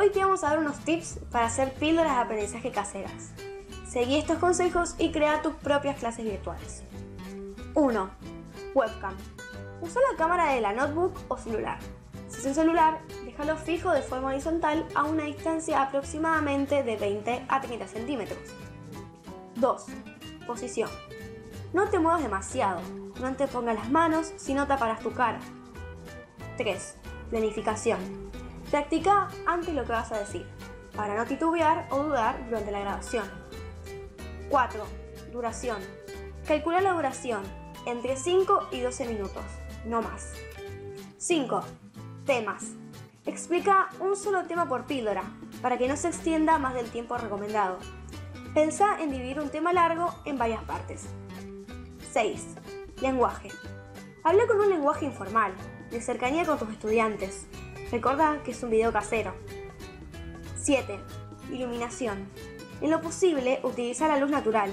Hoy te vamos a dar unos tips para hacer píldoras de aprendizaje caseras. Seguí estos consejos y crea tus propias clases virtuales. 1. Webcam. Usa la cámara de la notebook o celular. Si es un celular, déjalo fijo de forma horizontal a una distancia aproximadamente de 20 a 30 centímetros. 2. Posición. No te muevas demasiado, no te pongas las manos si no taparás tu cara. 3. Planificación. Practica antes lo que vas a decir, para no titubear o dudar durante la grabación. 4. Duración. Calcula la duración entre 5 y 12 minutos, no más. 5. Temas. Explica un solo tema por píldora, para que no se extienda más del tiempo recomendado. Pensa en dividir un tema largo en varias partes. 6. Lenguaje. Habla con un lenguaje informal, de cercanía con tus estudiantes. Recuerda que es un video casero. 7. Iluminación. En lo posible, utiliza la luz natural.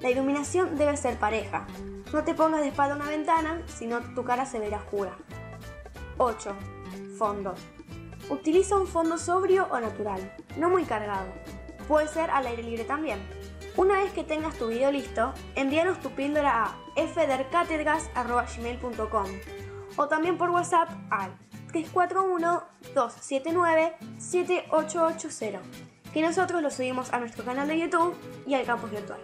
La iluminación debe ser pareja. No te pongas de espalda a una ventana, sino tu cara se verá oscura. 8. Fondo. Utiliza un fondo sobrio o natural, no muy cargado. Puede ser al aire libre también. Una vez que tengas tu video listo, envíanos tu píldora a fdercatedras.gmail.com o también por WhatsApp al 341-279-7880, que nosotros lo subimos a nuestro canal de YouTube y al campus virtual.